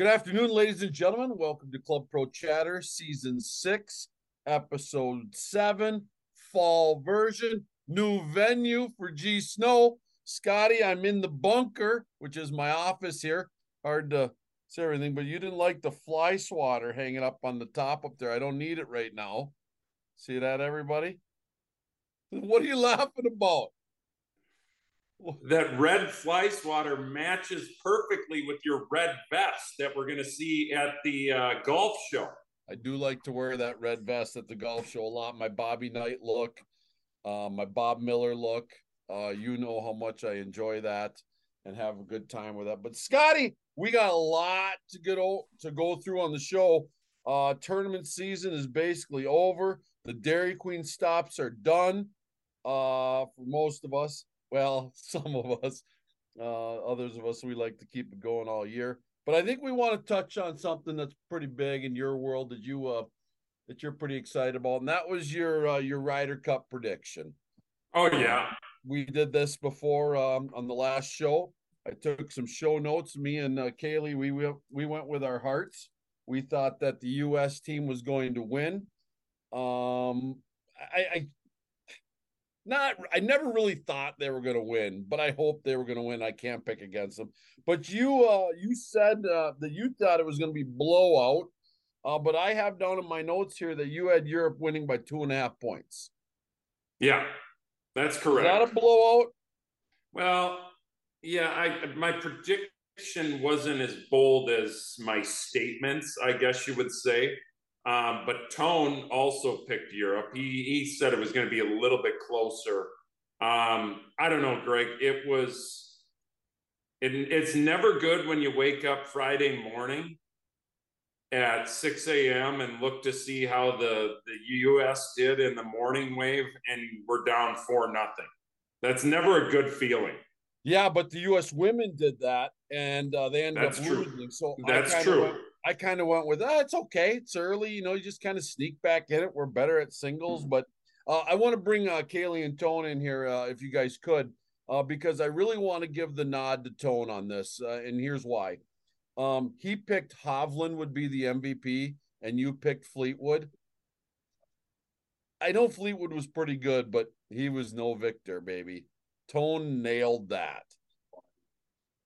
Good afternoon, ladies and gentlemen. Welcome to Club Pro Chatter, Season 6, Episode 7, Fall version, new venue for G Snow. Scotty, I'm in the bunker, which is my office here. Hard to say everything, but you didn't like the fly swatter hanging up on the top up there. I don't need it right now. See that, everybody? What are you laughing about? That red fly swatter matches perfectly with your red vest that we're going to see at the uh, golf show. I do like to wear that red vest at the golf show a lot. My Bobby Knight look, uh, my Bob Miller look. Uh, you know how much I enjoy that and have a good time with that. But Scotty, we got a lot to get o- to go through on the show. Uh, tournament season is basically over. The Dairy Queen stops are done uh, for most of us. Well, some of us, uh, others of us, we like to keep it going all year. But I think we want to touch on something that's pretty big in your world that you uh that you're pretty excited about, and that was your uh, your Ryder Cup prediction. Oh yeah, we did this before um, on the last show. I took some show notes. Me and uh, Kaylee, we we went with our hearts. We thought that the U.S. team was going to win. Um, I, I not I never really thought they were going to win, but I hope they were going to win. I can't pick against them. But you uh you said uh, that you thought it was going to be blowout. Uh, but I have down in my notes here that you had Europe winning by two and a half points. Yeah, that's correct. Is that a blowout? Well, yeah, I my prediction wasn't as bold as my statements, I guess you would say. Um, but Tone also picked Europe. He he said it was going to be a little bit closer. Um, I don't know, Greg. It was. It, it's never good when you wake up Friday morning at 6 a.m. and look to see how the, the U.S. did in the morning wave, and we're down four nothing. That's never a good feeling. Yeah, but the U.S. women did that, and uh, they ended That's up true. losing. So That's true. Went, I kind of went with, ah, it's okay. It's early. You know, you just kind of sneak back in it. We're better at singles. But uh, I want to bring uh, Kaylee and Tone in here, uh, if you guys could, uh, because I really want to give the nod to Tone on this. Uh, and here's why. Um, he picked Hovland would be the MVP, and you picked Fleetwood. I know Fleetwood was pretty good, but he was no victor, baby. Tone nailed that.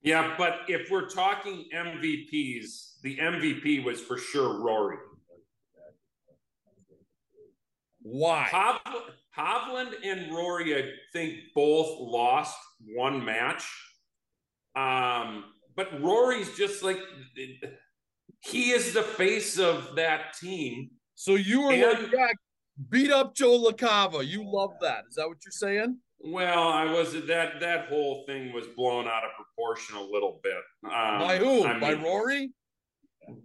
Yeah, but if we're talking MVPs, the MVP was for sure Rory. Why? Hov- Hovland and Rory, I think, both lost one match. Um, but Rory's just like he is the face of that team. So you were And- like, yeah, beat up Joe LaCava. You love that. Is that what you're saying? Well, I was that that whole thing was blown out of proportion a little bit. Um, By who? I By mean, Rory?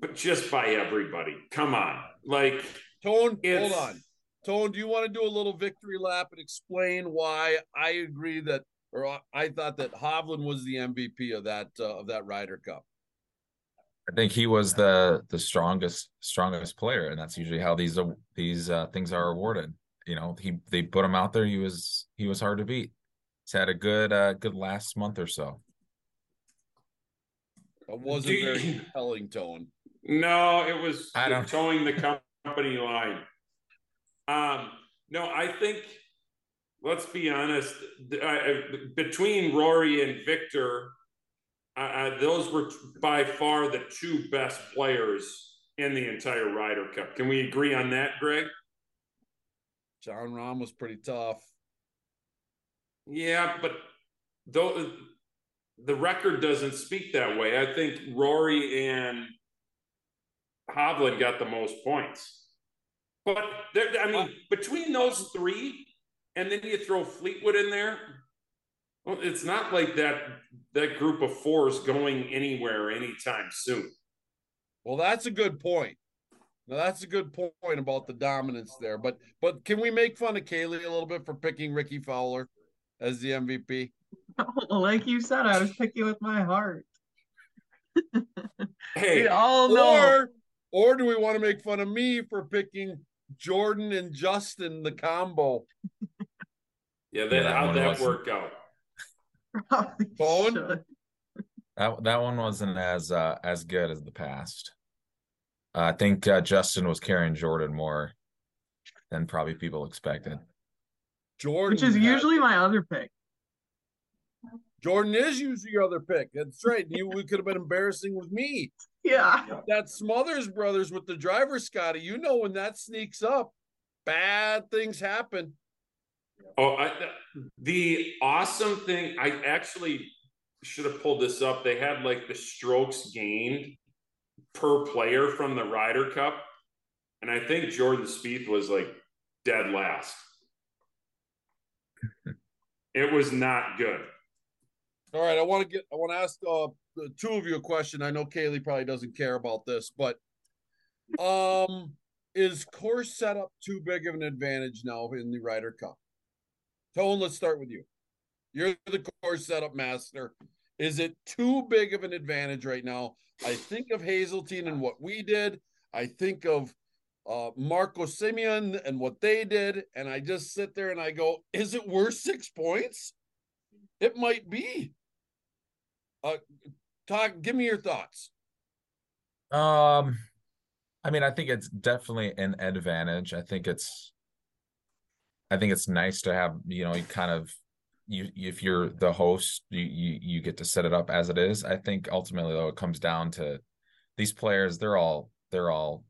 But just by everybody. Come on, like Tone, hold on. Tone, do you want to do a little victory lap and explain why I agree that, or I- I thought that Hovland was the MVP of that uh, of that Ryder Cup? I think he was the the strongest strongest player, and that's usually how these uh, these uh, things are awarded. You know, he they put him out there. He was he was hard to beat. He's had a good uh, good last month or so. It wasn't Do you- very compelling, Tone. No, it was I don't- toeing the company line. Um, no, I think. Let's be honest. th- uh, between Rory and Victor, uh, uh, those were by far the two best players in the entire Ryder Cup. Can we agree on that, Greg? Jon Rahm was pretty tough. Yeah, but though the record doesn't speak that way. I think Rory and Hovland got the most points. But there, I mean, between those three, and then you throw Fleetwood in there. Well, it's not like that that group of four is going anywhere anytime soon. Well, that's a good point. Now that's a good point about the dominance there. But but can we make fun of Kaylee a little bit for picking Rickie Fowler as the MVP? like you said, I was picking with my heart. Hey, We all know. Or or do we want to make fun of me for picking Jordan and Justin the combo? yeah, Yeah, that, that how'd that wasn't- work out? Probably Phone? should. That that one wasn't as uh, as good as the past. Uh, I think uh, Justin was carrying Jordan more than probably people expected. Jordan, Which is had- usually my other pick. Jordan is usually your other pick. That's right. You we could have been embarrassing with me. Yeah. That Smothers brothers with the driver, Scotty. You know when that sneaks up, bad things happen. Oh, I, the awesome thing, I actually should have pulled this up. They had like the strokes gained per player from the Ryder Cup. And I think Jordan Spieth was like dead last. it was not good. All right, I want to get I want to ask uh the two of you a question. I know Kaylee probably doesn't care about this, but um is course setup too big of an advantage now in the Ryder Cup? Tone, let's start with you. You're the course setup master. Is it too big of an advantage right now? I think of Hazeltine and what we did. I think of uh Marco Simone and what they did, and I just sit there and I go, is it worth six points? It might be. Uh, talk. Give me your thoughts. Um, I mean, I think it's definitely an advantage. I think it's, I think it's nice to have you know you kind of you if you're the host you you you get to set it up as it is. I think ultimately though it comes down to these players. They're all they're all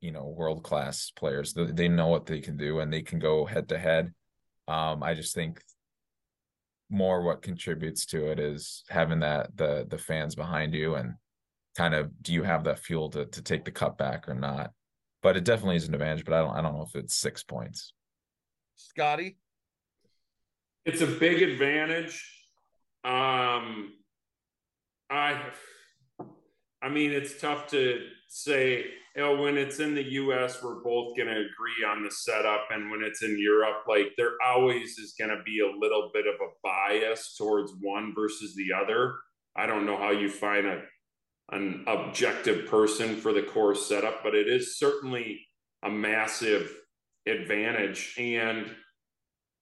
you know world class players. They, they know what they can do and they can go head to head. Um, I just think more what contributes to it is having that the the fans behind you and kind of do you have that fuel to to take the cut back or not but it definitely is an advantage but i don't i don't know if it's six points Scotty, It's a big advantage. Um, I, I mean, it's tough to say. You know, when it's in the U.S., we're both going to agree on the setup, and when it's in Europe, like there always is going to be a little bit of a bias towards one versus the other. I don't know how you find a an objective person for the course setup, but it is certainly a massive advantage. And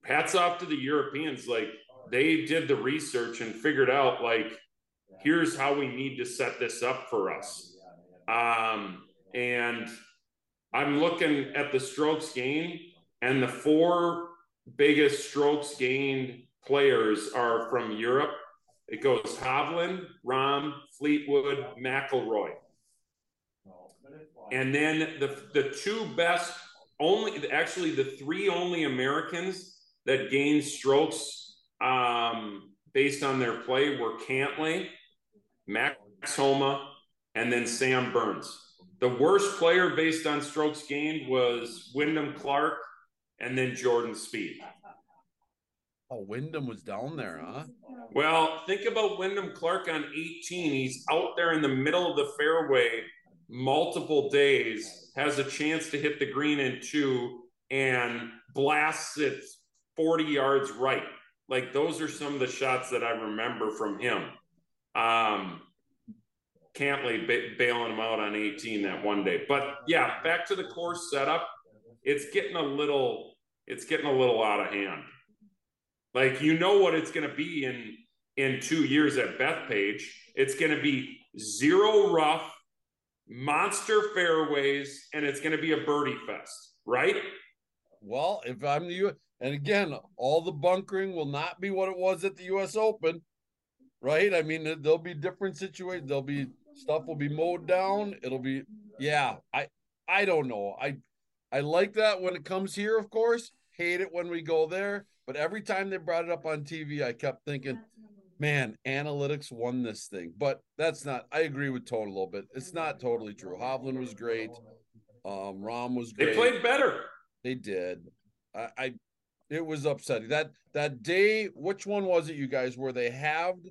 hats off to the Europeans. Like they did the research and figured out like here's how we need to set this up for us. Um, and I'm looking at the strokes gained, and the four biggest strokes gained players are from Europe. It goes Hovland, Rahm, Fleetwood, McIlroy. And then the the two best only actually the three only Americans that gained strokes um, based on their play were Cantlay, Max Homa, and then Sam Burns. The worst player based on strokes gained was Wyndham Clark and then Jordan Spieth. oh Wyndham was down there, huh? Well, think about Wyndham Clark on 18. He's out there in the middle of the fairway multiple days, has a chance to hit the green in two, and blasts it 40 yards right. Like those are some of the shots that I remember from him. Um, Cantlay ba- bailing him out on 18 that one day. But yeah, back to the course setup. It's getting a little, it's getting a little out of hand. Like you know what it's going to be in in two years at Bethpage. It's going to be zero rough, monster fairways, and it's going to be a birdie fest, right? Well, if I'm the U, and again, all the bunkering will not be what it was at the U.S. Open, right? I mean, there- there'll be different situations. There'll be stuff will be mowed down. It'll be, yeah. I, I don't know. I, I like that when it comes here, of course. Hate it when we go there. But every time they brought it up on TV, I kept thinking, man, analytics won this thing. But that's not. I agree with Tone a little bit. It's not totally true. Hovland was great. Um, Rahm was They played better. They did. I, I it was upsetting. That that day, which one was it, you guys, where they halved?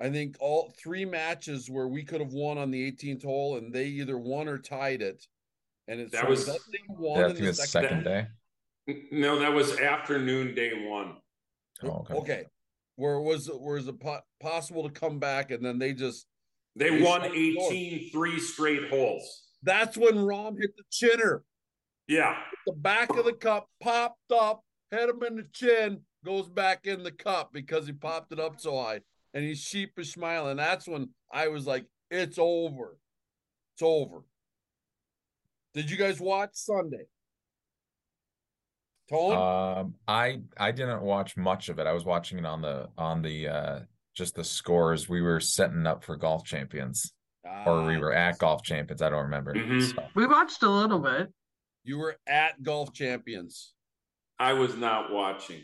I think all three matches where we could have won on the 18th hole, and they either won or tied it. And it's That was- that they won yeah, i in think the second. second day N- No, that was afternoon day one. oh, okay. Okay, where it was it was po- possible to come back, and then they just They They won shut the 18 three straight holes. that's when Rahm hit the chinner. Yeah. The back of the cup popped up, hit him in the chin, goes back in the cup because he popped it up so high. and he's sheepish smiling. That's when I was like, it's over. It's over. Did you guys watch Sunday? Tone? Um, I I didn't watch much of it. I was watching it on the on the uh just the scores. We were setting up for golf champions, or we Ah, were at golf champions. I don't remember. Mhm. So, We watched a little bit. You were at golf champions. I was not watching.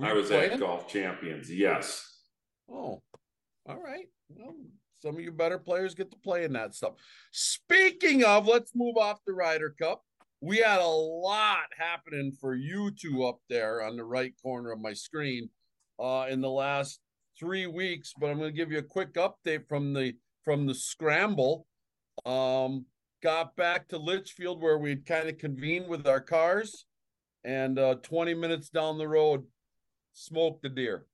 I was playing? at golf champions. Yes. Oh, all right. Well, some of you better players get to play in that stuff. Speaking of, let's move off the Ryder Cup. We had a lot happening for you two up there on the right corner of my screen uh, in the last three weeks, but I'm going to give you a quick update from the from the scramble. Um, got back to Litchfield where we'd kind of convened with our cars, and uh, 20 minutes down the road, smoked the deer.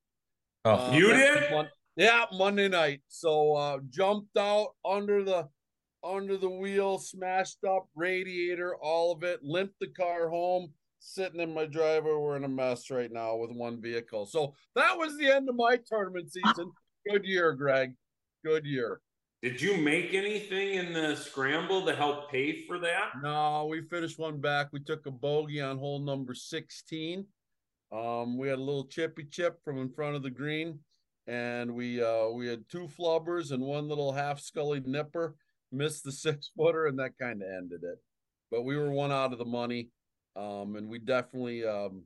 oh, Uh, You did? Mon- yeah, Monday night. So uh jumped out under the under the wheel, smashed up radiator, all of it, limped the car home, sitting in my driveway. We're in a mess right now with one vehicle. So that was the end of my tournament season. Good year, Greg. Good year. Did you make anything in the scramble to help pay for that? No, we finished one back. We took a bogey on hole number 16. Um, we had a little chippy chip from in front of the green, and we uh we had two flubbers and one little half scully nipper, missed the six footer, and that kind of ended it. But we were one out of the money. Um, and we definitely um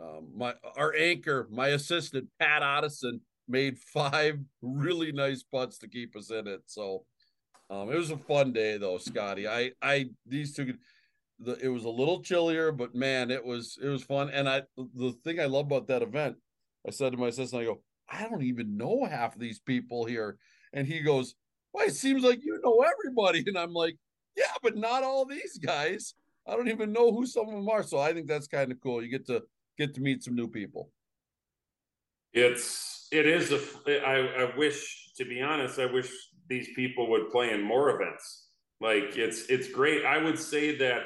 um my our anchor, my assistant, Pat Ottison, made five really nice putts to keep us in it. So um, it was a fun day though, Scotty. I, I, these two, the, it was a little chillier, but man, it was, it was fun. And I, the thing I love about that event, I said to my assistant, I go, I don't even know half of these people here. And he goes, Well, it seems like you know everybody. And I'm like, Yeah, but not all these guys. I don't even know who some of them are. So I think that's kind of cool. You get to get to meet some new people. It's it is a. I I wish to be honest. I wish these people would play in more events. Like it's it's great. I would say that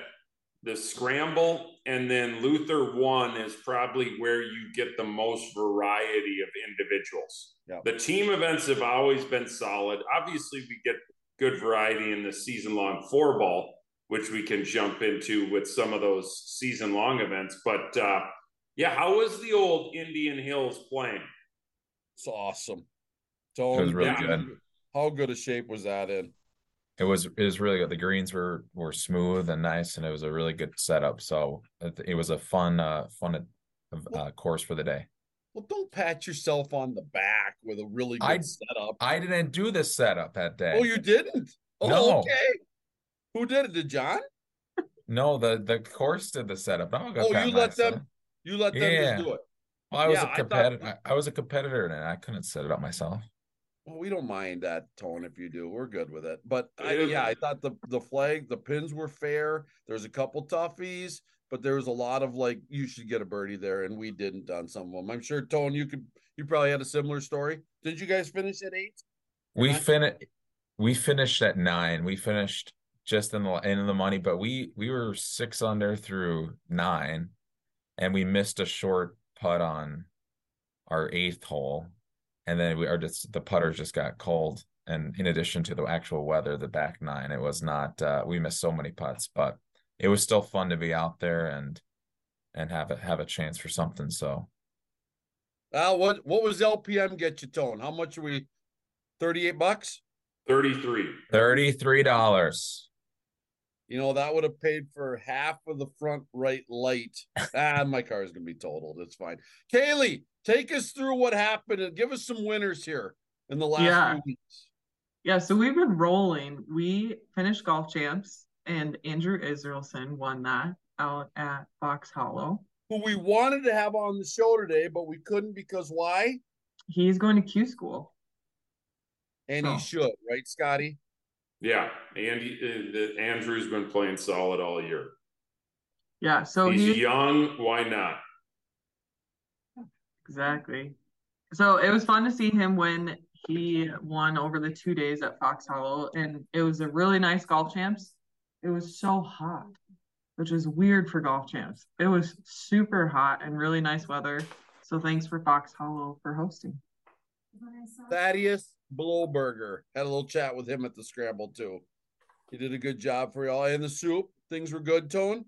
the scramble and then Luther one is probably where you get the most variety of individuals. Yeah. The team events have always been solid. Obviously, we get good variety in the season long four ball, which we can jump into with some of those season long events. But uh, yeah, how was the old Indian Hills playing? It's awesome. So It was really Yeah. good. How good a shape was that in? It was it was really good. The greens were were smooth and nice, and it was a really good setup. So it, it was a fun uh fun uh, course for the day. Well, don't pat yourself on the back with a really good I- setup. I didn't do this setup that day. Oh, you didn't? Oh, No. okay. Who did it? Did John? No, the the course did the setup. I'm not gonna Oh, you let myself. them- You let them Yeah. just do it. Well, I was Yeah, I a thought- competitor. I, I was a competitor, and I couldn't set it up myself. Well, we don't mind that tone if you do. We're good with it. But I, Yeah. yeah, I thought the the flag, the pins were fair. There's a couple toughies, but there was a lot of like you should get a birdie there, and we didn't on some of them. I'm sure Tone, you could you probably had a similar story. Did you guys finish at eight? We finished. We finished at nine. We finished just in the end of the money, but we we were six under through nine, and we missed a short putt on our eighth hole, and then we are just the putters just got cold. And in addition to the actual weather, the back nine, it was not. Uh, we missed so many putts, but it was still fun to be out there and and have a have a chance for something. So Uh, what what was LPM get you, Tone? How much are we? Thirty eight bucks. 33. thirty three dollars. You know, that would have paid for half of the front right light. ah, my car is going to be totaled. It's fine. Kaylee, take us through what happened and give us some winners here in the last Yeah. few weeks. Yeah, so we've been rolling. We finished golf champs, and Andrew Israelson won that out at Fox Hollow. Who we wanted to have on the show today, but we couldn't because why? He's going to Q school. And he Oh. should, right, Scotty? Yeah, Andy uh, Andrew's been playing solid all year. Yeah, so He's he young, why not? exactly. So it was fun to see him when he won over the two days at Fox Hollow, and it was a really nice golf champs. It was so hot, which was weird for golf champs. It was super hot and really nice weather. So thanks for Fox Hollow for hosting. Thaddeus Blowberger. Had a little chat with him at the scramble too. He did a good job for y'all. And the soup, things were good, Tone.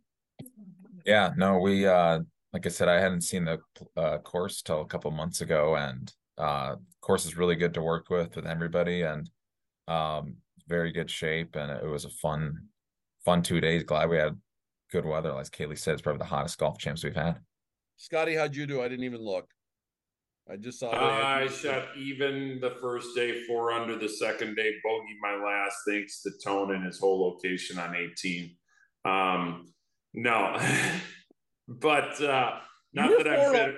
Yeah, no, we uh like I said, I hadn't seen the uh, course till a couple months ago, and uh, course is really good to work with with everybody, and um, very good shape, and it was a fun, fun two days. Glad we had good weather. As Kaylee said, it's probably the hottest golf champs we've had. Scotty, how'd you do? I didn't even look. I just saw. I shot even the first day, four under the second day, bogey my last, thanks to Tone and his whole location on 18. Um, no. But uh, not that I'm bitter.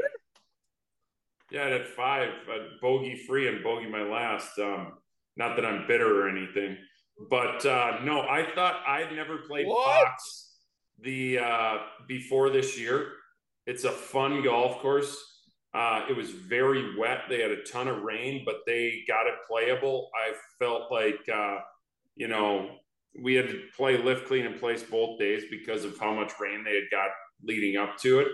Yeah, I had five, uh, bogey free and bogey my last. Um, not that I'm bitter or anything, but uh, no, I thought I'd never played what? Fox the uh, before this year. It's a fun golf course. Uh, it was very wet. They had a ton of rain, but they got it playable. I felt like, uh, you know, we had to play lift clean in place both days because of how much rain they had got leading up to it,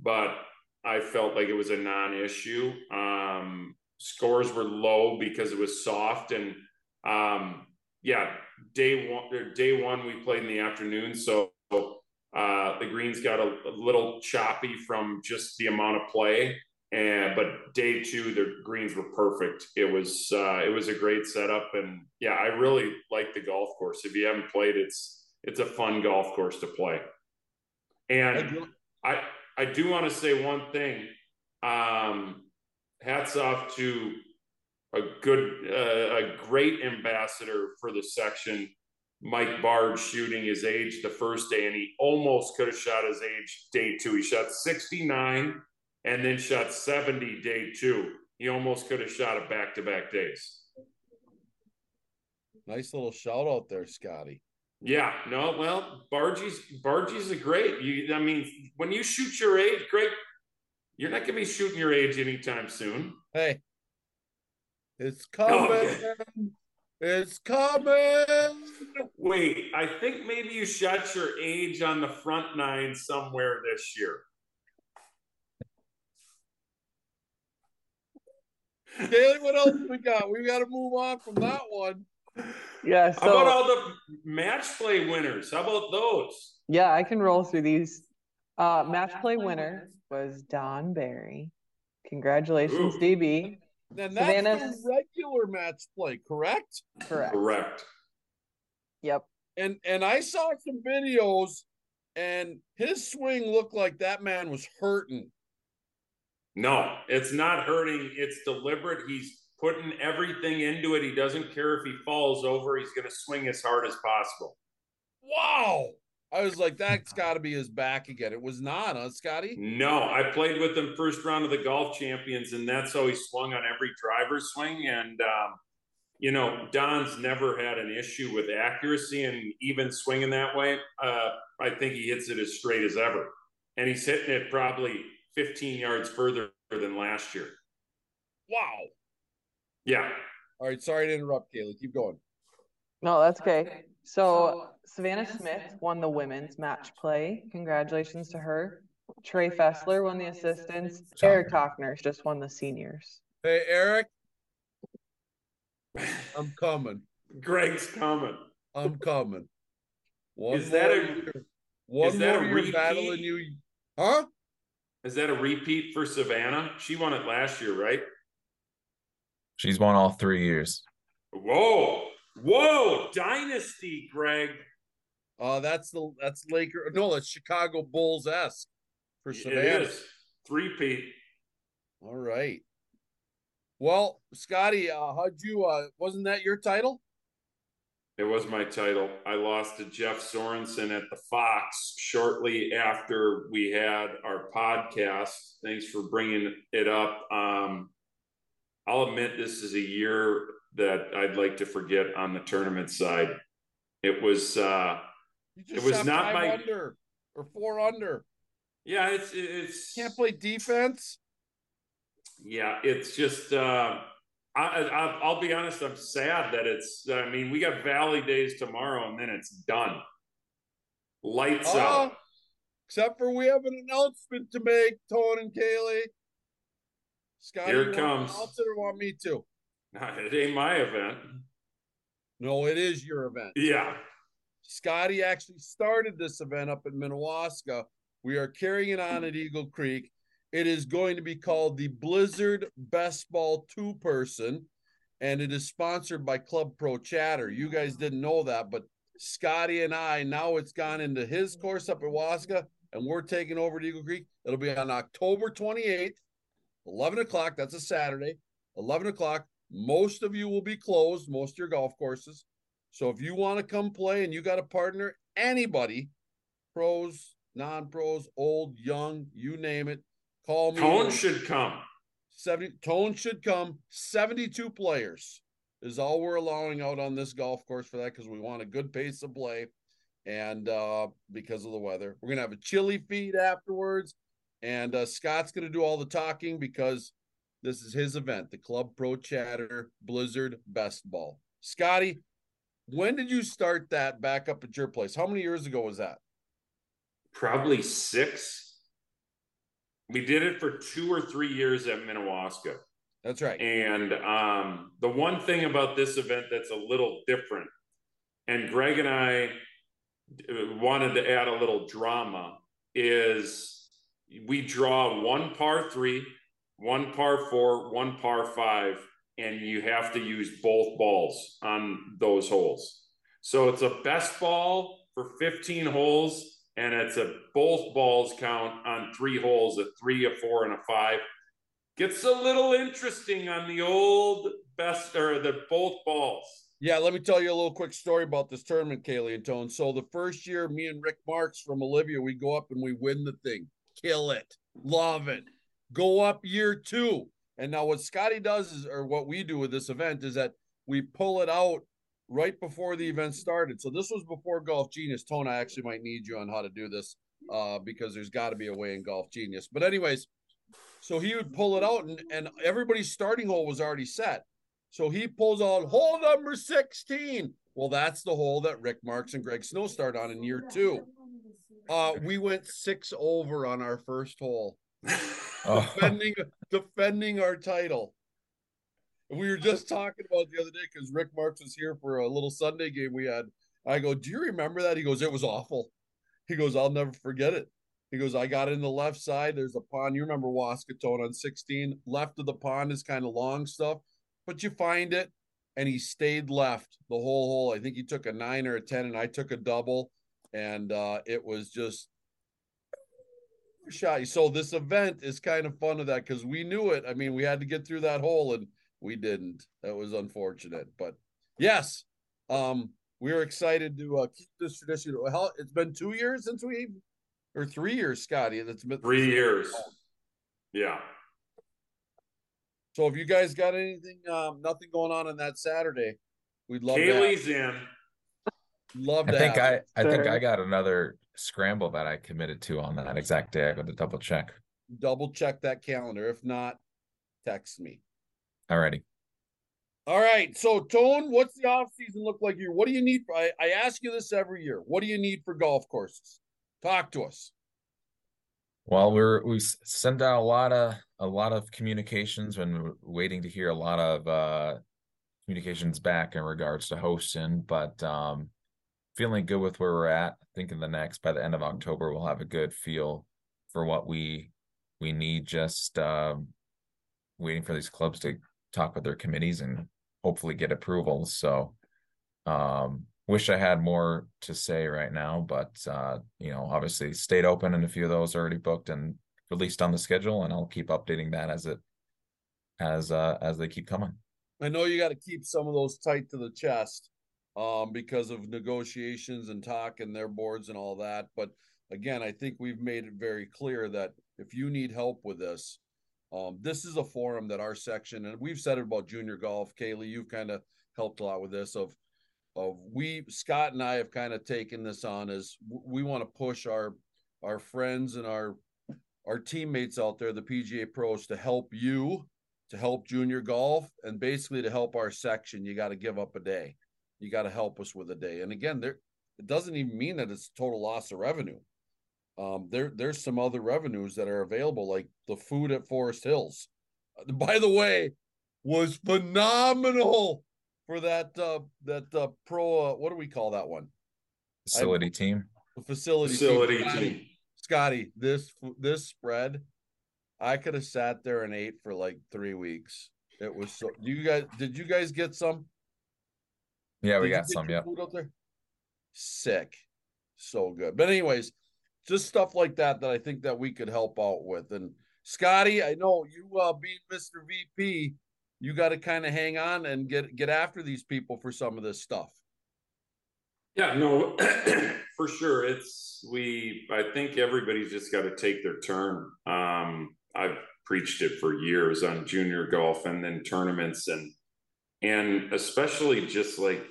but I felt like it was a non-issue. Um, scores were low because it was soft, and um, yeah, day one, day one we played in the afternoon, so uh, the greens got a, a, little choppy from just the amount of play. And but day two, the greens were perfect. It was uh, it was a great setup, and yeah, I really like the golf course. If you haven't played, it's it's a fun golf course to play. And I I do want to say one thing. Um, hats off to a good, uh, a great ambassador for the section, Mike Bard, shooting his age the first day, and he almost could have shot his age day two. He shot 69 and then shot 70 day two. He almost could have shot it back to back days. Nice little shout out there, Scotty. Yeah, no, well, Bargie's Bargie's a great. You, I mean, when you shoot your age, great. You're not going to be shooting your age anytime soon. Hey, it's coming. Oh, it's coming. Wait, I think maybe you shot your age on the front nine somewhere this year. Kaylee, what else we got? We got to move on from that one. Yeah. So, How about all the match play winners? How about those? Yeah, I can roll through these. Uh, match play winner was Don Barry. Congratulations, Ooh. DB. And that's Savannah's... regular match play, correct? Correct. Correct. Yep. And and I saw some videos, and his swing looked like that man was hurting. No, it's not hurting. It's deliberate. He's putting everything into it. He doesn't care if he falls over. He's going to swing as hard as possible. Wow. I was like, that's got to be his back again. It was not, huh, Scotty? No, I played with him first round of the golf champions, and that's how he swung on every driver swing. And, um, you know, Don's never had an issue with accuracy, and even swinging that way, uh, I think he hits it as straight as ever. And he's hitting it probably 15 yards further than last year. Wow. Yeah. All right. Sorry to interrupt, Kaylee. Keep going. No, that's okay. So Savannah Smith won the women's match play. Congratulations to her. Trey Fessler won the assistants. Eric Hockner just won the seniors. Hey, Eric. I'm coming. Greg's coming. I'm coming. One is that a one is that more a battling you? Huh? Is that a repeat for Savannah? She won it last year, right? She's won all three years. Whoa, whoa, dynasty, Greg. Uh that's the that's Laker. No, that's Chicago Bulls esque for Savannah. Three Pete. All right. Well, Scotty, uh, how'd you? Uh, wasn't that your title? It was my title. I lost to Jeff Sorensen at the Fox shortly after we had our podcast. Thanks for bringing it up. Um, I'll admit this is a year that I'd like to forget on the tournament side. It was uh it was not my under or four under. Yeah, it's it's can't play defense. Yeah, it's just uh I, I will be honest. I'm sad that it's. I mean, we got Valley Days tomorrow, and then it's done. Lights uh, out. Except for we have an announcement to make, Tone and Kaylee. Scotty, Here it comes. announce it or want me to? It ain't my event. No, it is your event. Yeah. Scotty actually started this event up in Minnewaska. We are carrying it on at Eagle Creek. It is going to be called the Blizzard Best Ball Two Person, and it is sponsored by Club Pro Chatter. You guys didn't know that, but Scotty and I now it's gone into his course up at Waska, and we're taking over at Eagle Creek. It'll be on October 28th, 11 o'clock. That's a Saturday, 11 o'clock. Most of you will be closed, most of your golf courses. So if you want to come play and you got a partner, anybody, pros, non-pros, old, young, you name it, call me. Tone should come. 70 tone should come 72 players is all we're allowing out on this golf course for that because we want a good pace of play and uh because of the weather we're gonna have a chili feed afterwards and uh scott's gonna do all the talking because this is his event the club pro chatter blizzard best ball scotty when did you start that back up at your place how many years ago was that Probably six. We did it for two or three years at Minnewaska. that's right And um, the one thing about this event that's a little different, and Greg and I uh, wanted to add a little drama, is we draw one par three, one par four, one par five, and you have to use both balls on those holes. So it's a best ball for 15 holes, and it's a both balls count on three holes a three, a four, and a five gets a little interesting on the old best or the both balls. Yeah, let me tell you a little quick story about this tournament, Kaylee and Tone. So the first year, me and Rick Marks from Olivia, we go up and we win the thing, kill it, love it. Go up year two, and now what Scotty does is, or what we do with this event is that we pull it out right before the event started. So this was before Golf Genius. Tone, I actually might need you on how to do this, uh, because there's got to be a way in Golf Genius. But anyways, so he would pull it out, and and everybody's starting hole was already set. So he pulls out hole number 16. Well, that's the hole that Rick Marks and Greg Snow start on in year two. Uh, we went six over on our first hole, Oh, defending defending our title. We were just talking about the other day because Rick Marks was here for a little Sunday game we had. I go, Do you remember that? He goes, It was awful. He goes, I'll never forget it. He goes, I got in the left side. There's a pond. You remember Waskatone on 16. Left of the pond is kind of long stuff, but you find it. And he stayed left the whole hole. I think he took a nine or a 10, and I took a double. And uh, it was just shot. So this event is kind of fun of that because we knew it. I mean, we had to get through that hole and we didn't. That was unfortunate. But yes, um, we are excited to uh, keep this tradition. Hell, it's been two years since we or three years, Scotty. That's been Three years. Yeah. So if you guys got anything, um, nothing going on on that Saturday, we'd love to. Kaylee's in. Love I think I, I think I got another scramble that I committed to on that exact day. I got to double check. double check that calendar. If not, text me. Alrighty. All right. So, Tone, what's the off season look like here? What do you need? I, I ask you this every year. What do you need for golf courses? Talk to us. Well, we're we s- sent out a lot of a lot of communications and we're waiting to hear a lot of uh communications back in regards to hosting, but um feeling good with where we're at. I think in the next by the end of October we'll have a good feel for what we we need just um waiting for these clubs to talk with their committees and hopefully get approvals. So um wish I had more to say right now, but uh, you know, obviously stayed open and a few of those are already booked and released on the schedule, and I'll keep updating that as it as uh as they keep coming. I know you got to keep some of those tight to the chest um, because of negotiations and talk and their boards and all that. But again, I think we've made it very clear that if you need help with this, um, this is a forum that our section, and we've said it about junior golf. Kaylee, you've kind of helped a lot with this of of we Scott and I have kind of taken this on as we want to push our our friends and our our teammates out there, the PGA pros, to help you, to help junior golf, and basically to help our section. You got to give up a day. You got to help us with a day. And again, there it doesn't even mean that it's total loss of revenue. Um, there there's some other revenues that are available, like the food at Forest Hills. by the way, was phenomenal for that uh that uh pro uh, what do we call that one? Facility I, team. The facility, facility team. team. Scotty, this this spread, I could have sat there and ate for like three weeks. It was so. Do you guys? Did you guys get some? Yeah, we did got some. Yeah. Food out there. Sick, so good. But anyways, just stuff like that that I think that we could help out with. And Scotty, I know you uh, being Mr. VP, you got to kind of hang on and get get after these people for some of this stuff. Yeah, no, for sure. It's we. I think everybody's just got to take their turn. Um, I've preached it for years on junior golf and then tournaments and and especially just like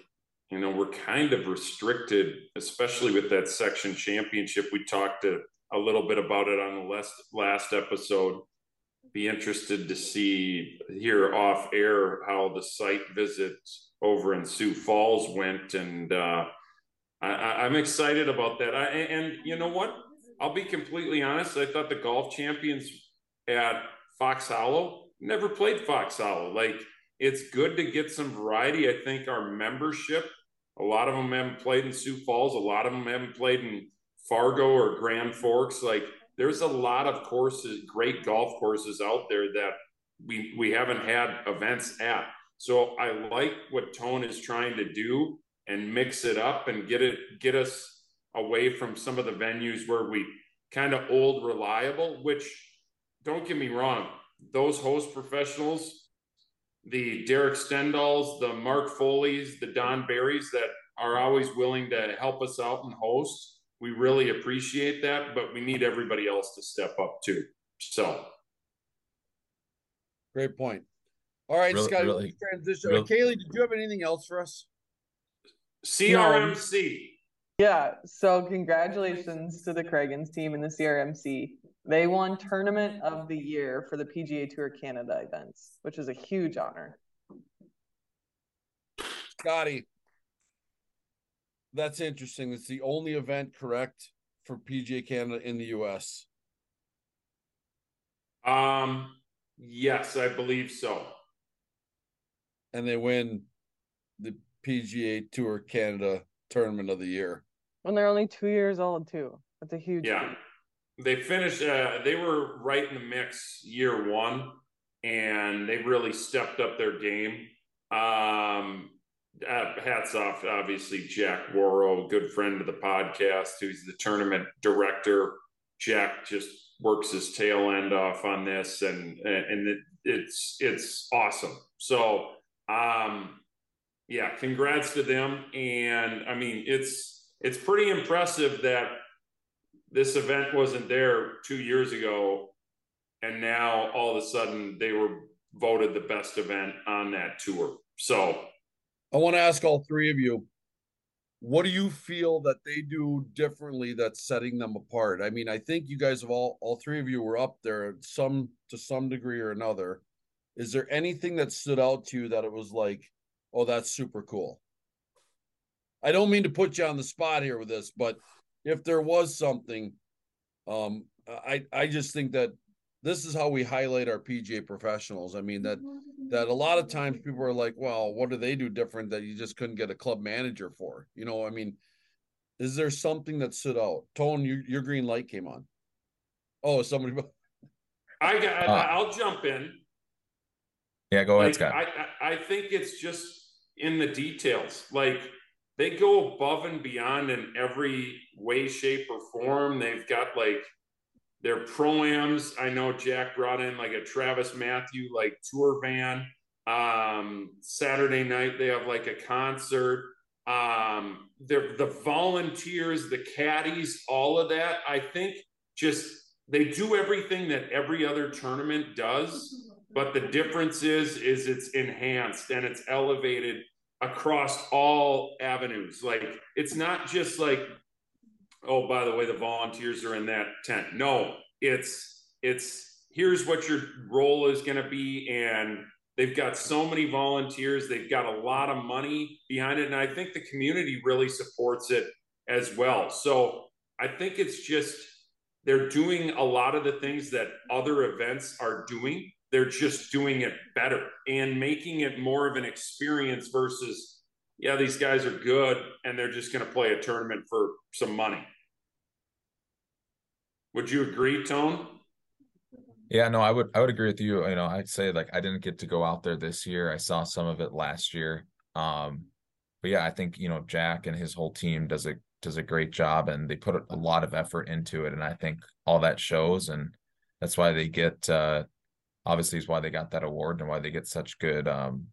you know we're kind of restricted, especially with that section championship. We talked a, a little bit about it on the last last episode. Be interested to see here off air how the site visit over in Sioux Falls went and. uh I, am excited about that. I, and you know what? I'll be completely honest. I thought the golf champions at Fox Hollow never played Fox Hollow. Like it's good to get some variety. I think our membership, a lot of them haven't played in Sioux Falls. A lot of them haven't played in Fargo or Grand Forks. Like there's a lot of courses, great golf courses out there that we we haven't had events at. So I like what Tone is trying to do and mix it up and get it get us away from some of the venues where we kind of old reliable which don't get me wrong those host professionals the derek stendals the mark foley's the don barrys that are always willing to help us out and host. We really appreciate that but we need everybody else to step up too. So. Great point. All right really, scott really, transition. really, kaylee did you have anything else for us? CRMC. Yeah, so congratulations to the Cragun's team and the CRMC. They won Tournament of the Year for the PGA Tour Canada events, which is a huge honor. Scotty, that's interesting. It's the only event, correct, for PGA Canada in the US. Um, yes, I believe so. And they win the PGA Tour Canada Tournament of the Year. When they're only two years old, too. That's a huge. Yeah, feat. They finished. Uh, they were right in the mix year one, and they really stepped up their game. Um, uh, hats off, obviously, Jack Worrow, good friend of the podcast, who's the tournament director. Jack just works his tail end off on this, and and it, it's it's awesome. So um, yeah, congrats to them. And I mean, it's it's pretty impressive that this event wasn't there two years ago, and now all of a sudden they were voted the best event on that tour. So, I want to ask all three of you, what do you feel that they do differently that's setting them apart? I mean, I think you guys have all all three of you were up there some to some degree or another. Is there anything that stood out to you that it was like Oh, that's super cool. I don't mean to put you on the spot here with this, but if there was something, um, I I just think that this is how we highlight our PGA professionals. I mean that that a lot of times people are like, well, what do they do different that you just couldn't get a club manager for? You know, I mean, is there something that stood out? Tone, your your green light came on. Oh, somebody. I got. Uh, I'll jump in. Yeah, go ahead, Scott. I I think it's just in the details. Like they go above and beyond in every way, shape, or form. They've got like their proams. I know Jack brought in like a TravisMathew like tour van. Um, Saturday night they have like a concert. Um, the volunteers, the caddies, all of that. I think just they do everything that every other tournament does but the difference is is it's enhanced and it's elevated across all avenues. Like it's not just like oh by the way the volunteers are in that tent. No it's it's here's what your role is going to be and they've got so many volunteers they've got a lot of money behind it and i think the community really supports it as well. So i think it's just they're doing a lot of the things that other events are doing they're just doing it better and making it more of an experience versus, yeah, these guys are good and they're just going to play a tournament for some money. Would you agree, Tone? Yeah, no, I would I would agree with you. You know, I'd say like I didn't get to go out there this year. I saw some of it last year. Um, but yeah, I think you know Jack and his whole team does a does a great job, and they put a lot of effort into it, and I think all that shows, and that's why they get uh, obviously is why they got that award and why they get such good um,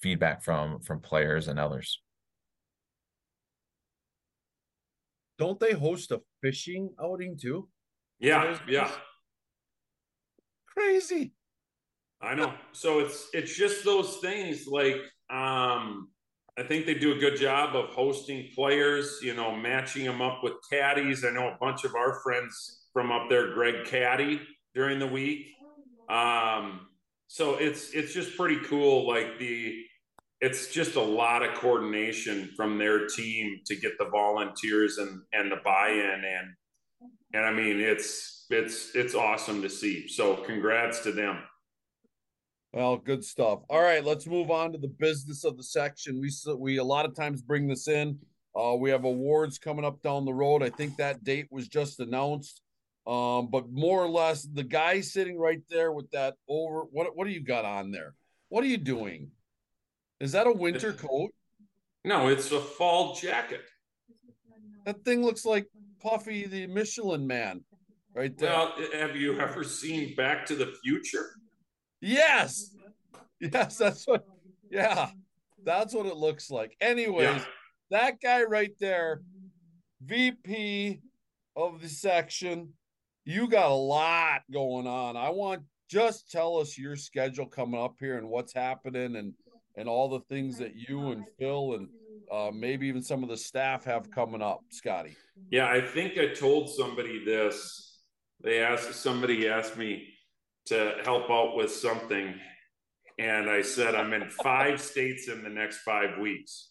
feedback from from players and others. Don't they host a fishing outing too? Yeah, yeah. Crazy. I know. So it's it's just those things like um I think they do a good job of hosting players, you know, matching them up with caddies. I know a bunch of our friends from up there, Greg Caddy, during the week. Um, so it's it's just pretty cool. Like the it's just a lot of coordination from their team to get the volunteers and and the buy-in and and I mean it's it's it's awesome to see. So congrats to them. Well, good stuff. All right, let's move on to the business of the section. We we a lot of times bring this in. Uh, we have awards coming up down the road. I think that date was just announced. Um, but more or less, the guy sitting right there with that over what what do you got on there? What are you doing? Is that a winter coat? No, it's a fall jacket. That thing looks like Puffy the Michelin man, right there. Well, have you ever seen Back to the Future? Yes, yes, that's what. Yeah, that's what it looks like. Anyways, yeah. that guy right there, VP of the section, you got a lot going on. I want just tell us your schedule coming up here and what's happening and and all the things that you and Phil and uh, maybe even some of the staff have coming up, Scotty. Yeah, I think I told somebody this. They asked somebody asked me to help out with something, and I said I'm in five states in the next five weeks.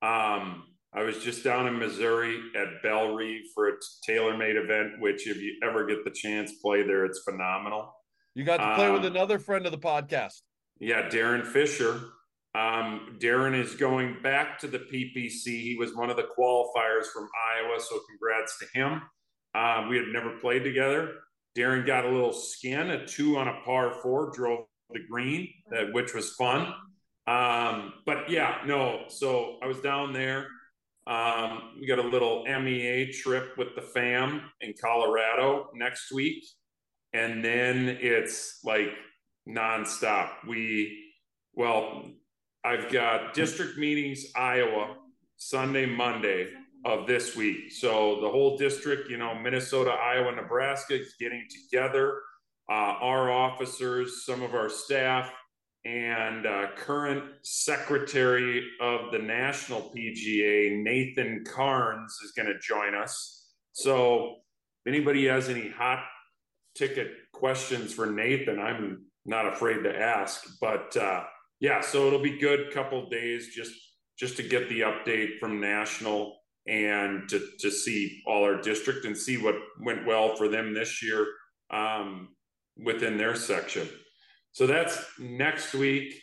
Um, I was just down in Missouri at Bellerive for a TaylorMade event, which if you ever get the chance, play there. It's phenomenal. You got to play um, with another friend of the podcast. Yeah, Darren Fisher. Um, Darren is going back to the PPC. He was one of the qualifiers from Iowa, so congrats to him. Uh, we had never played together. Darren got a little skin, a two on a par four, drove the green, that which was fun. Um, but yeah, no. So I was down there. Um, we got a little MEA trip with the fam in Colorado next week. And then it's like nonstop. We, well, I've got district meetings, Iowa, Sunday, Monday of this week. So the whole district, you know, Minnesota, Iowa, Nebraska is getting together. Uh, our officers, some of our staff, and uh, current secretary of the National PGA, Nathan Charnes, is going to join us. So, if anybody has any hot ticket questions for Nathan, I'm not afraid to ask. But uh, yeah, so it'll be good couple days just just to get the update from National and to to see all our district and see what went well for them this year um, within their section. So that's next week.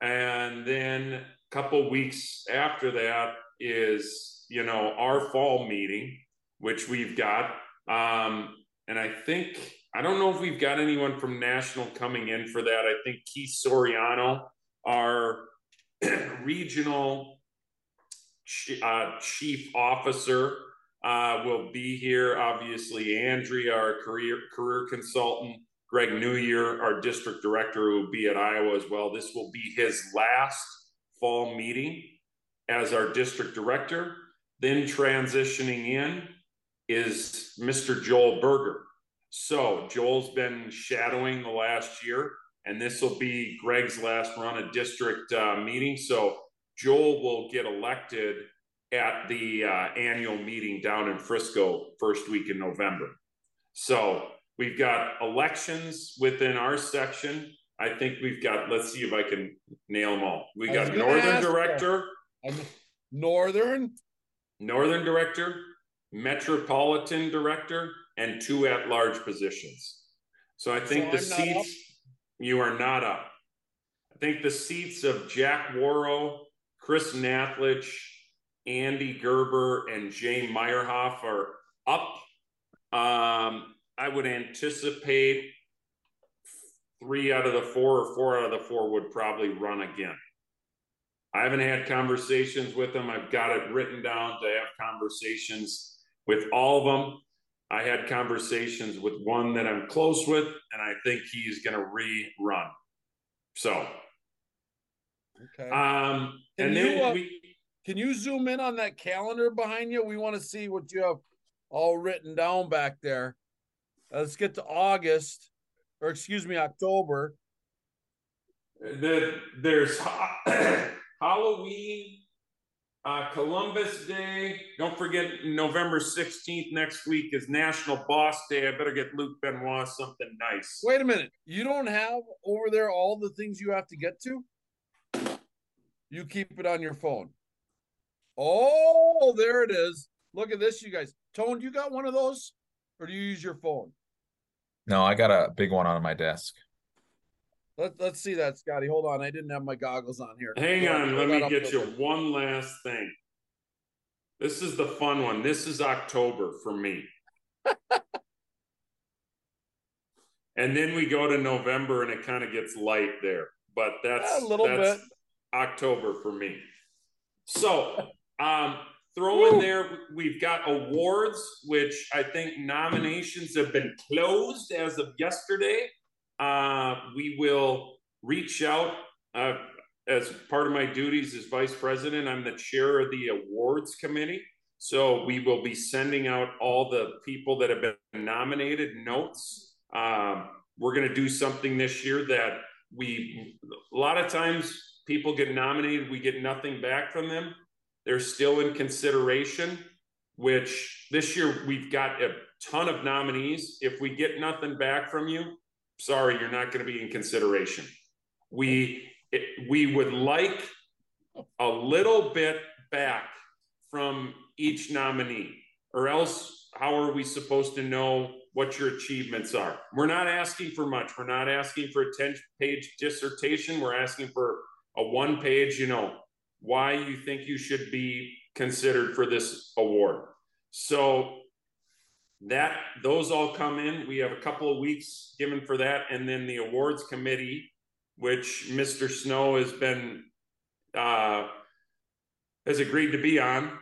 And then a couple weeks after that is, you know, our fall meeting, which we've got. Um, and I think, I don't know if we've got anyone from National coming in for that. I think Keith Soriano, our regional uh, chief officer, uh, will be here. Obviously, Andrea, our career career consultant, Greg Newyear, our district director, who will be at Iowa as well. This will be his last fall meeting as our district director. Then transitioning in is Mr. Joel Berger. So Joel's been shadowing the last year, and this will be Greg's last run of district uh, meeting. So Joel will get elected at the uh, annual meeting down in Frisco first week in November. So We've got elections within our section. I think we've got, let's see if I can nail them all. We got Northern Director. Northern? Northern Director, Metropolitan Director, and two at large positions. So I think so the seats, you are not up. I think the seats of Jack Warrow, Chris Nathlich, Andy Gerber, and Jay Meyerhoff are up. Um, I would anticipate three out of the four or four out of the four would probably run again. I haven't had conversations with them. I've got it written down to have conversations with all of them. I had conversations with one that I'm close with, and I think he's going to rerun. So, Okay. um, Can and you, then uh, we, Can you zoom in on that calendar behind you? We want to see what you have all written down back there. Uh, let's get to August, or excuse me, October. the, there's ha- Halloween, uh, Columbus Day. Don't forget November 16th next week is National Boss Day. I better get Luke Benoit something nice. Wait a minute. You don't have over there all the things you have to get to? You keep it on your phone. Oh, there it is. Look at this, you guys. Tone, you got one of those? Or do you use your phone? No, I got a big one on my desk. Let, let's see that, Scotty. Hold on. I didn't have my goggles on here. Hang Go on, pull let me get you quick. one last thing. This is the fun one. This is October for me. and then we go to November and it kind of gets light there. But that's Yeah, a little that's bit. October for me. So um throw in there we've got awards, which I think nominations have been closed as of yesterday. Uh we will reach out uh as part of my duties as vice president, I'm the chair of the awards committee. So we will be sending out all the people that have been nominated notes. Um, we're going to do something this year that we, a lot of times people get nominated, we get nothing back from them. They're still in consideration, which this year we've got a ton of nominees. If we get nothing back from you, sorry, you're not going to be in consideration. We it, we would like a little bit back from each nominee, or else how are we supposed to know what your achievements are? We're not asking for much. We're not asking for a 10 page dissertation. We're asking for a one page, you know, why you think you should be considered for this award. So that those all come in. We have a couple of weeks given for that, and then the awards committee which Mr. Snow has been uh, has agreed to be on,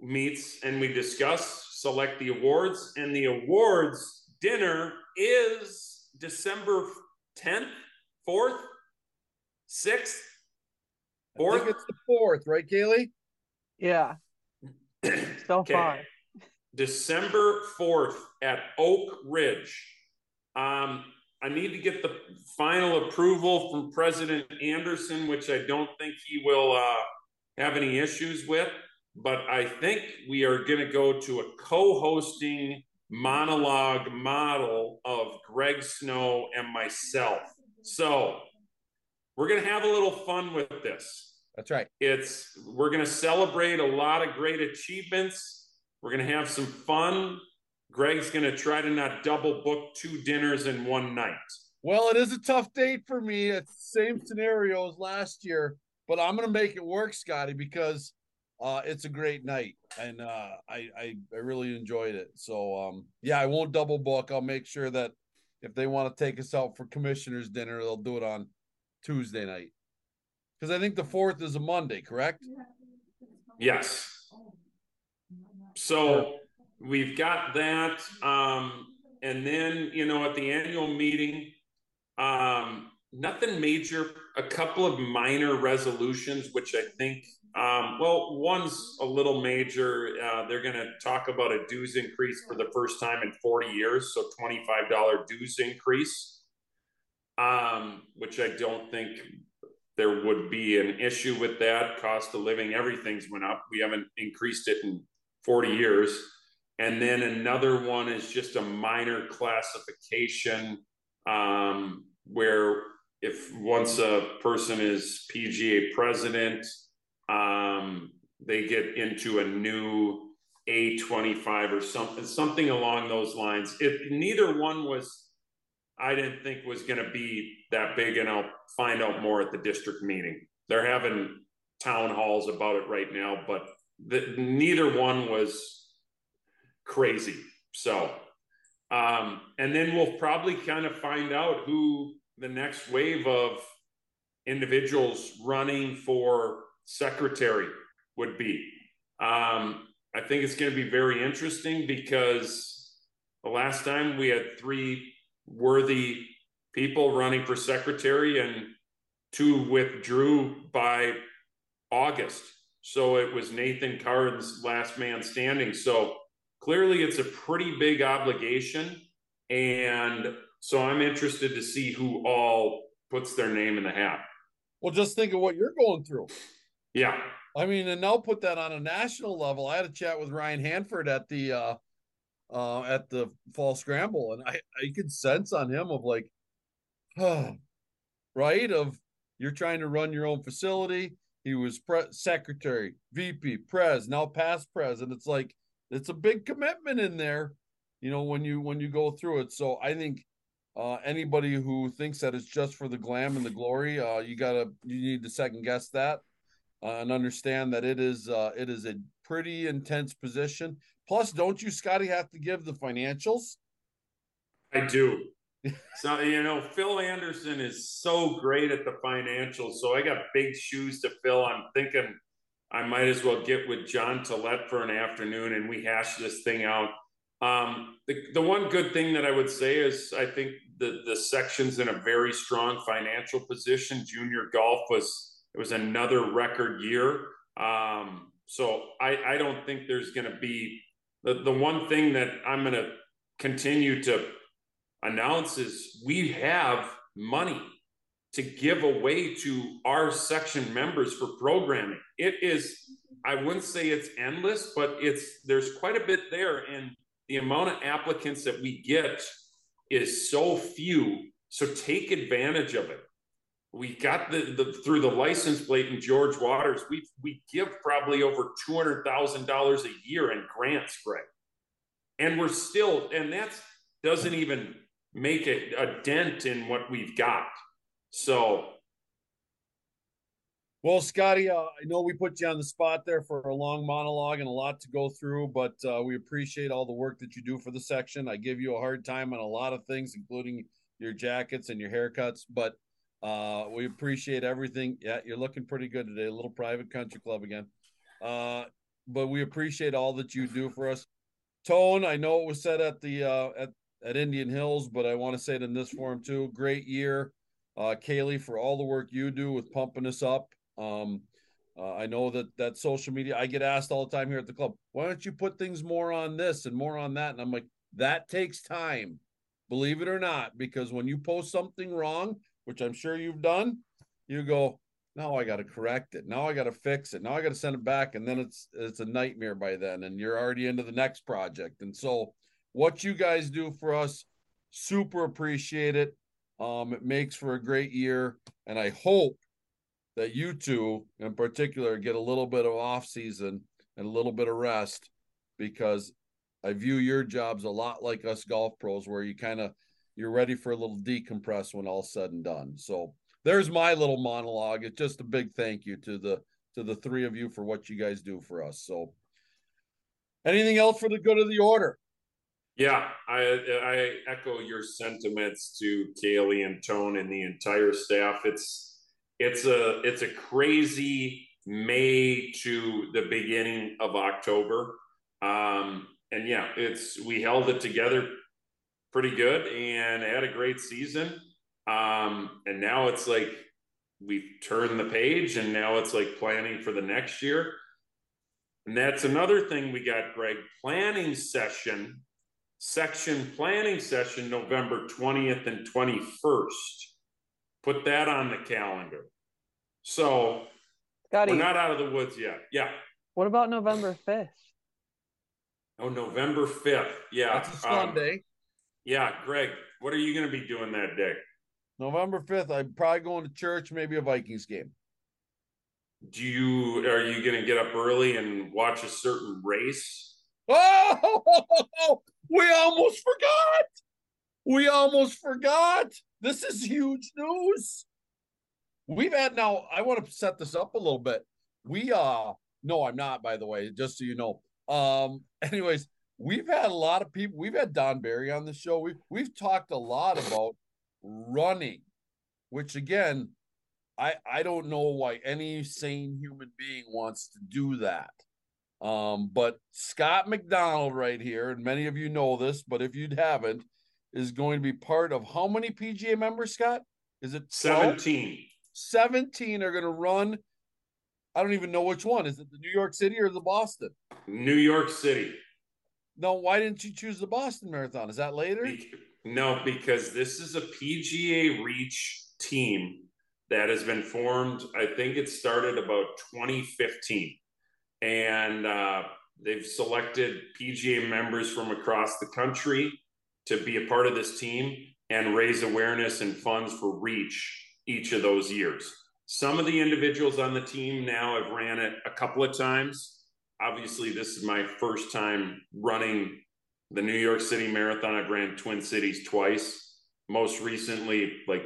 meets and we discuss, select the awards, and the awards dinner is December tenth, fourth, sixth, I fourth. think it's the fourth, right, Kaylee? Yeah, so Okay. far. December 4th at Oak Ridge. Um, I need to get the final approval from President Anderson, which I don't think he will uh, have any issues with. But I think we are going to go to a co hosting monologue model of Greg Snow and myself. So we're going to have a little fun with this That's right. it's we're going to celebrate a lot of great achievements we're going to have some fun greg's going to try to not double book two dinners in one night Well, it is a tough date for me. It's the same scenario as last year, but I'm gonna make it work, Scotty, because uh it's a great night and uh I, I I really enjoyed it. So um yeah, I won't double book. I'll make sure that if they want to take us out for commissioners dinner, they'll do it on Tuesday night. Because I think the fourth is a Monday, correct? yes so we've got that um and then you know at the annual meeting um nothing major a couple of minor resolutions which i think um well one's a little major uh they're going to talk about a dues increase for the first time in 40 years so $25 dues increase um which i don't think there would be an issue with that. Cost of living everything's went up. We haven't increased it in 40 years. And then another one is just a minor classification um, where if once a person is PGA president, um, they get into a new A25 or something, something along those lines. If neither one was I didn't think was going to be that big, and I'll find out more at the district meeting. They're having town halls about it right now, but the, neither one was crazy. So, um, and then we'll probably kind of find out who the next wave of individuals running for secretary would be. Um, I think it's going to be very interesting because the last time we had three worthy people running for secretary and two withdrew by August. So it was Nathan Charnes last man standing. So clearly it's a pretty big obligation. And so I'm interested to see who all puts their name in the hat. Well, just think of what you're going through. Yeah. I mean, and now put that on a national level. I had a chat with Ryan Hanford at the uh uh at the fall scramble, and I I could sense on him of like, huh, right? Of you're trying to run your own facility. He was pre- secretary, VP, pres, now past pres, and it's like it's a big commitment in there, you know, when you when you go through it. So I think uh, anybody who thinks that it's just for the glam and the glory, uh, you gotta you need to second guess that uh, and understand that it is uh, it is a pretty intense position. Plus, don't you, Scotty, have to give the financials? I do. so you know, Phil Anderson is so great at the financials. So I got big shoes to fill. I'm thinking I might as well get with John Tillett for an afternoon and we hash this thing out. Um, the, the one good thing that I would say is I think the the section's in a very strong financial position. Junior golf was it was another record year. Um, so I, I don't think there's going to be the, the one thing that I'm going to continue to announce is we have money to give away to our section members for programming. It is, I wouldn't say it's endless, but it's there's quite a bit there. And the amount of applicants that we get is so few. So take advantage of it. We got the, the through the license plate in George Waters. We we give probably over two hundred thousand dollars a year in grants, Greg, and we're still and that doesn't even make a, a dent in what we've got. So, well, Scotty, uh, I know we put you on the spot there for a long monologue and a lot to go through, but uh, we appreciate all the work that you do for the section. I give you a hard time on a lot of things, including your jackets and your haircuts, but uh, we appreciate everything. Yeah, you're looking pretty good today. A little private country club again. Uh, but we appreciate all that you do for us. Tone, I know it was said at the uh, at at Indian Hills, but I want to say it in this forum too. Great year, uh, Kaylee, for all the work you do with pumping us up. Um, uh, I know that that social media. I get asked all the time here at the club, why don't you put things more on this and more on that? And I'm like, that takes time, believe it or not, because when you post something wrong, which I'm sure you've done, you go, now I got to correct it. Now I got to fix it. Now I got to send it back, and then it's it's a nightmare by then, and you're already into the next project. And so, what you guys do for us, super appreciate it. Um, it makes for a great year, and I hope that you two, in particular, get a little bit of off season and a little bit of rest, because I view your jobs a lot like us golf pros, where you kind of you're ready for a little decompress when all's said and done. So there's my little monologue. It's just a big thank you to the to the three of you for what you guys do for us. So anything else for the good of the order? Yeah, I I echo your sentiments to Kaylee and Tone and the entire staff. It's it's a it's a crazy May to the beginning of October. Um, and yeah, it's we held it together pretty good and had a great season. Um, and now it's like we've turned the page and now it's like planning for the next year. And that's another thing we got, Greg. Planning session, section planning session, November 20th and 21st. Put that on the calendar. So Scotty, we're not out of the woods yet. Yeah. What about November 5th? Oh, November 5th. Yeah. That's a Sunday. Um, yeah, Greg, what are you going to be doing that day? November 5th, I'm probably going to church, maybe a Vikings game. Do you are you going to get up early and watch a certain race? Oh, we almost forgot. We almost forgot. This is huge news. We've had now, I want to set this up a little bit. We uh no, I'm not, by the way, just so you know. Um, anyways, we've had a lot of people, we've had Don Barry on the show. We've we've talked a lot about running, which again, I I don't know why any sane human being wants to do that. Um, but Scott McDonald right here, and many of you know this, but if you haven't, is going to be part of how many PGA members, Scott? Is it 12? 17. 17 are going to run. I don't even know which one. Is it the New York City or the Boston? New York City. No, why didn't you choose the Boston Marathon? Is that later? No, because this is a PGA Reach team that has been formed. I think it started about 2015. And uh, they've selected PGA members from across the country to be a part of this team and raise awareness and funds for Reach each of those years. Some of the individuals on the team now have ran it a couple of times. Obviously, this is my first time running the New York City Marathon. I've ran Twin Cities twice. Most recently, like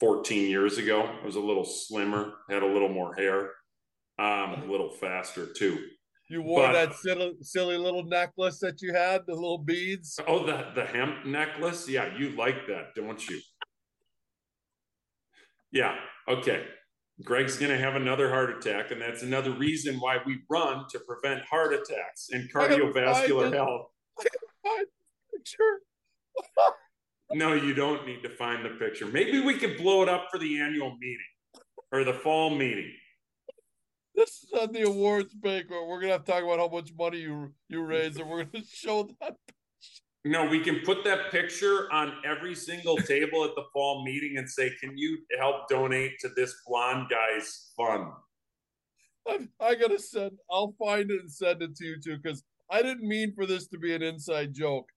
14 years ago, I was a little slimmer, had a little more hair, um, a little faster too. You wore But- that silly, silly little necklace that you had, the little beads. Oh, the the hemp necklace. Yeah, you like that, don't you? Yeah. Okay. Greg's going to have another heart attack, and that's another reason why we run to prevent heart attacks and cardiovascular health. Sure. No, you don't need to find the picture. Maybe we could blow it up for the annual meeting or the fall meeting. This is on the awards banquet. We're gonna have to talk about how much money you you raised, and we're gonna show that. No, we can put that picture on every single table at the fall meeting and say, "Can you help donate to this blonde guy's fund?" I'm, I gotta send. I'll find it and send it to you too, because I didn't mean for this to be an inside joke.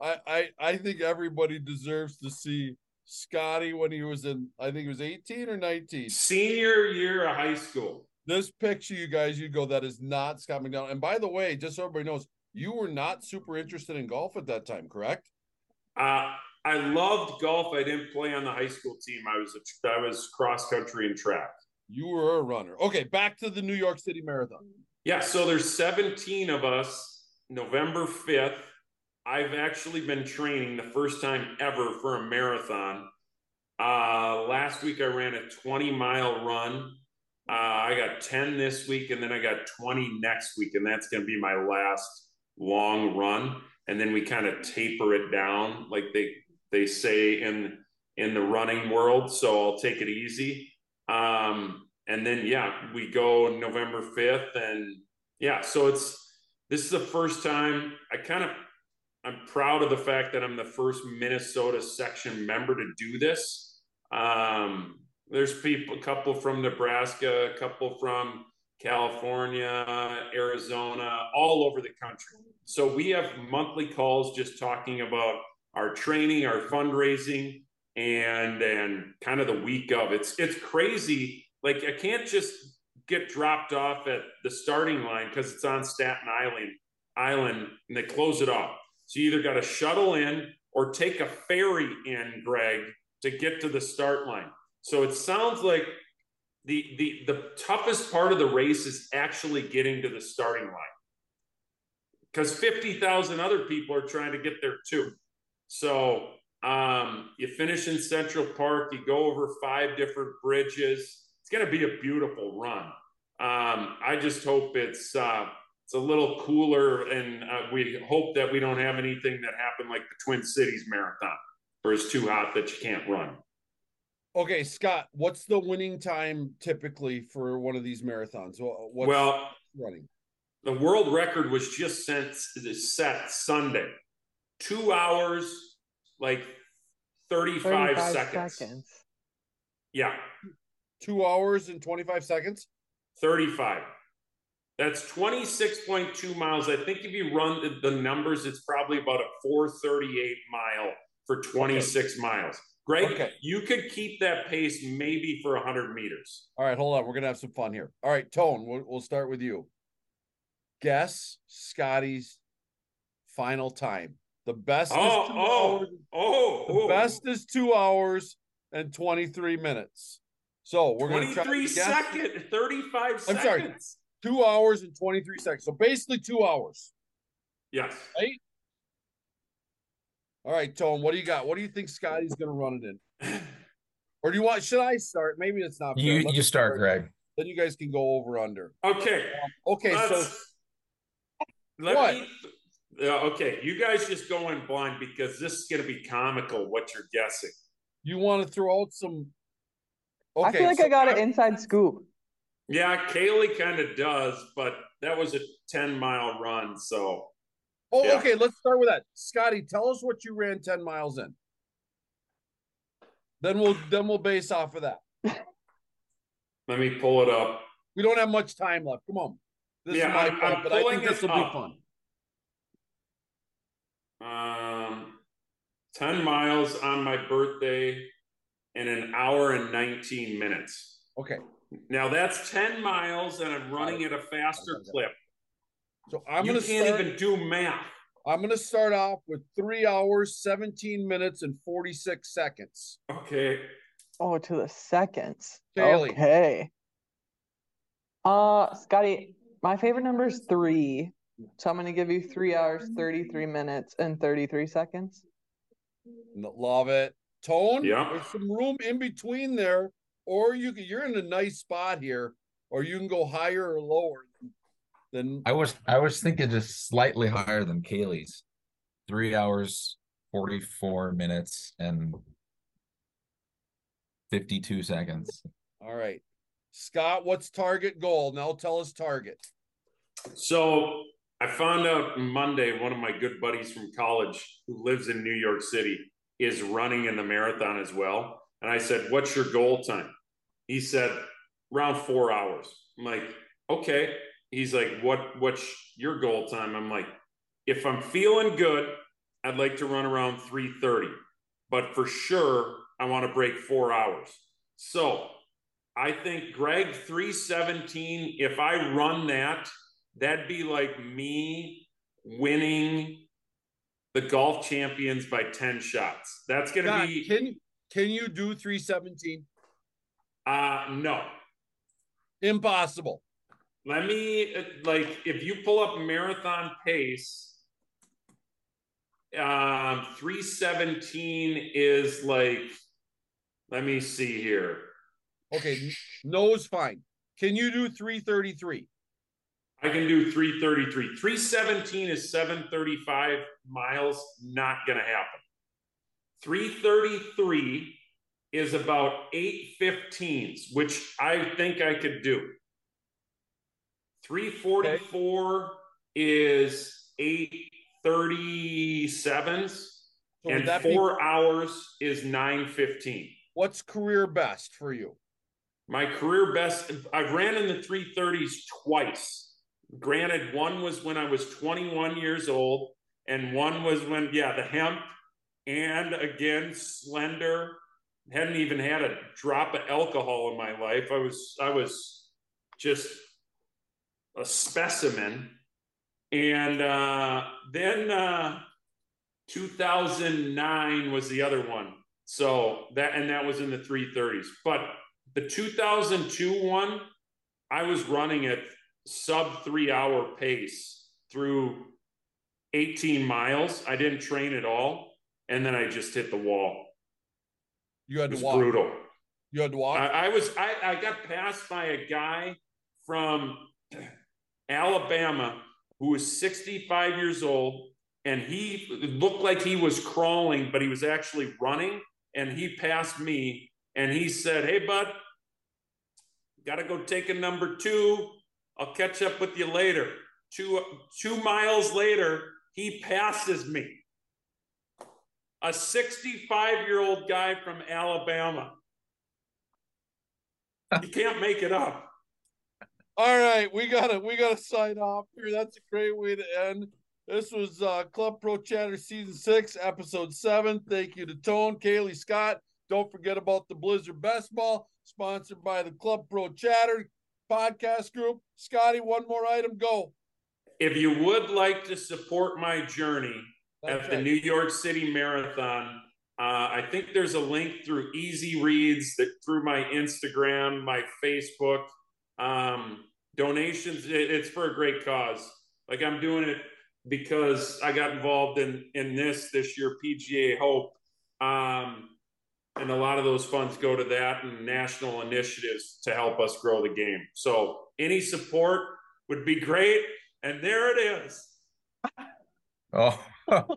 I, I I think everybody deserves to see Scotty when he was in. I think he was 18 or 19. Senior year of high school. This picture, you guys, you go. That is not Scott McDonald. And by the way, just so everybody knows, you were not super interested in golf at that time, correct? Uh, I loved golf. I didn't play on the high school team. I was a, I was cross country and track. You were a runner. Okay, back to the New York City Marathon. Yeah, so there's 17 of us. November 5th. I've actually been training the first time ever for a marathon. Uh, last week I ran a 20 mile run. Uh, I got 10 this week, and then I got 20 next week, and that's going to be my last long run. And then we kind of taper it down, like they they say in in the running world. So I'll take it easy. Um, and then yeah, we go November 5th, and yeah, so it's this is the first time I kind of I'm proud of the fact that I'm the first Minnesota section member to do this. Um, there's people, a couple from Nebraska, a couple from California, Arizona, all over the country. So we have monthly calls just talking about our training, our fundraising, and and kind of the week of. It's it's crazy. Like I can't just get dropped off at the starting line because it's on Staten Island Island and they close it off. So you either got to shuttle in or take a ferry in, Greg, to get to the start line. So it sounds like the the the toughest part of the race is actually getting to the starting line. Because 50,000 other people are trying to get there too. So um, you finish in Central Park, you go over five different bridges. It's going to be a beautiful run. Um, I just hope it's uh, it's a little cooler, and uh, we hope that we don't have anything that happened like the Twin Cities Marathon, where it's too hot that you can't run. Okay, Scott, what's the winning time typically for one of these marathons? What's well, running? the world record was just sent, set Sunday, two hours, like 35, 35 seconds. seconds. Yeah, Two hours and 25 seconds? 35. That's 26.2 miles. I think if you run the, the numbers, it's probably about a 438 mile for 26 miles. Greg, Okay. you could keep that pace maybe for 100 meters. All right, hold on. We're going to have some fun here. All right, Tone, we'll, we'll start with you. Guess Scotty's final time The best Oh, is two oh, hours. oh, The oh. best is two hours and 23 minutes. So we're gonna try 23 to guess second, 35 I'm seconds. sorry. two hours and 23 seconds. So basically two hours. Yes. All right, Tone, what do you got? What do you think Scotty's gonna run it in? Or do you want should I start? Maybe it's not fair. You Let you me start, Greg. Then you guys can go over under. Okay. Um, okay, so let's- let What? me. Yeah, okay, you guys just go in blind because this is going to be comical. What you're guessing? you want to throw out some I feel like so I got an inside scoop. Yeah, Kaylee kind of does, but that was a 10 mile run. So Oh, Yeah. okay, let's start with that. Scotty, tell us what you ran 10 miles in. Then we'll then we'll base off of that. let me pull it up. We don't have much time left. Come on. This Yeah, I'm- fault, I'm but I think this will be fun. Um, 10 miles on my birthday in an hour and 19 minutes. Okay. Now that's 10 miles and I'm running at a faster clip. So I'm you gonna can't start even do math. I'm gonna start off with three hours, 17 minutes, and 46 seconds. Okay. Oh, to the seconds. Bailey. Okay. Uh, Scotty, my favorite number is three. So I'm gonna give you three hours, 33 minutes, and 33 seconds. Love it. Tone, Yeah. there's some room in between there, or you can, you're in a nice spot here, or you can go higher or lower than I was I was thinking just slightly higher than Kaylee's. Three hours, forty four minutes, and fifty two seconds. all right. Scott, what's target goal? Now tell us target. So I found out Monday one of my good buddies from college who lives in New York City is running in the marathon as well. And I said, What's your goal time? He said, around four hours. I'm like, okay. He's like, What what's your goal time? I'm like, if I'm feeling good, I'd like to run around 330. But for sure, I want to break four hours. So I think Greg 317, if I run that, that'd be like me winning the golf champions by 10 shots. That's gonna Scott, be can can you do 317? uh no. Impossible. Let me like if you pull up marathon pace, um 317 is like let me see here. Okay, no is fine. Can you do 333? I can do 333. 317 is 735 miles. Not going to happen. 333 is about 815s, which I think I could do. 344 is 837s. So and that be four hours is 915. what's career best for you? My career best, I've ran in the 330s twice. Granted, one was when I was 21 years old, and one was when, yeah, the hemp, and again, slender. Hadn't even had a drop of alcohol in my life. I was, I was just a specimen. And uh, then uh, 2009 was the other one. So that, and that was in the 330s. But the 2002 one, I was running at sub three hour pace through 18 miles. I didn't train at all. And then I just hit the wall. You It had to was walk. brutal. You had to walk. I, I was I, I got passed by a guy from Alabama who was 65 years old and he looked like he was crawling, but he was actually running. And he passed me and he said, Hey bud, gotta go take a number two. I'll catch up with you later. Two two miles later, he passes me. A 65 year old guy from Alabama. You can't make it up. All right, we gotta we gotta sign off here. That's a great way to end. This was uh Club Pro Chatter season six, episode seven. Thank you to Tone, Kaylee Scott. Don't forget about the Blizzard Best Ball, sponsored by the Club Pro Chatter podcast group. Scotty, one more item, go. If you would like to support my journey, at That's the. New York City Marathon. Uh, I think there's a link through Easy Reads that through my Instagram, my Facebook. Um, donations. It, it's for a great cause. Like I'm doing it because I got involved in in this this year, PGA Hope. Um, and a lot of those funds go to that and national initiatives to help us grow the game. So any support would be great. And there it is. Oh,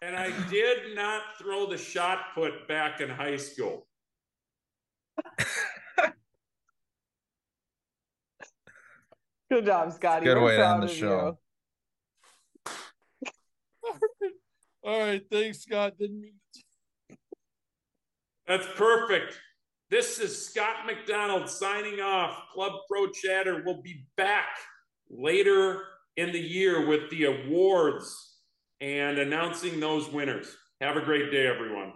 And I did not throw the shot put back in high school. Good job, Scotty. Good We're way to end the show. All right, thanks, Scott. Didn't mean That's perfect. This is Scott McDonald signing off. Club Pro Chatter will be back later in the year with the awards and announcing those winners. Have a great day, everyone.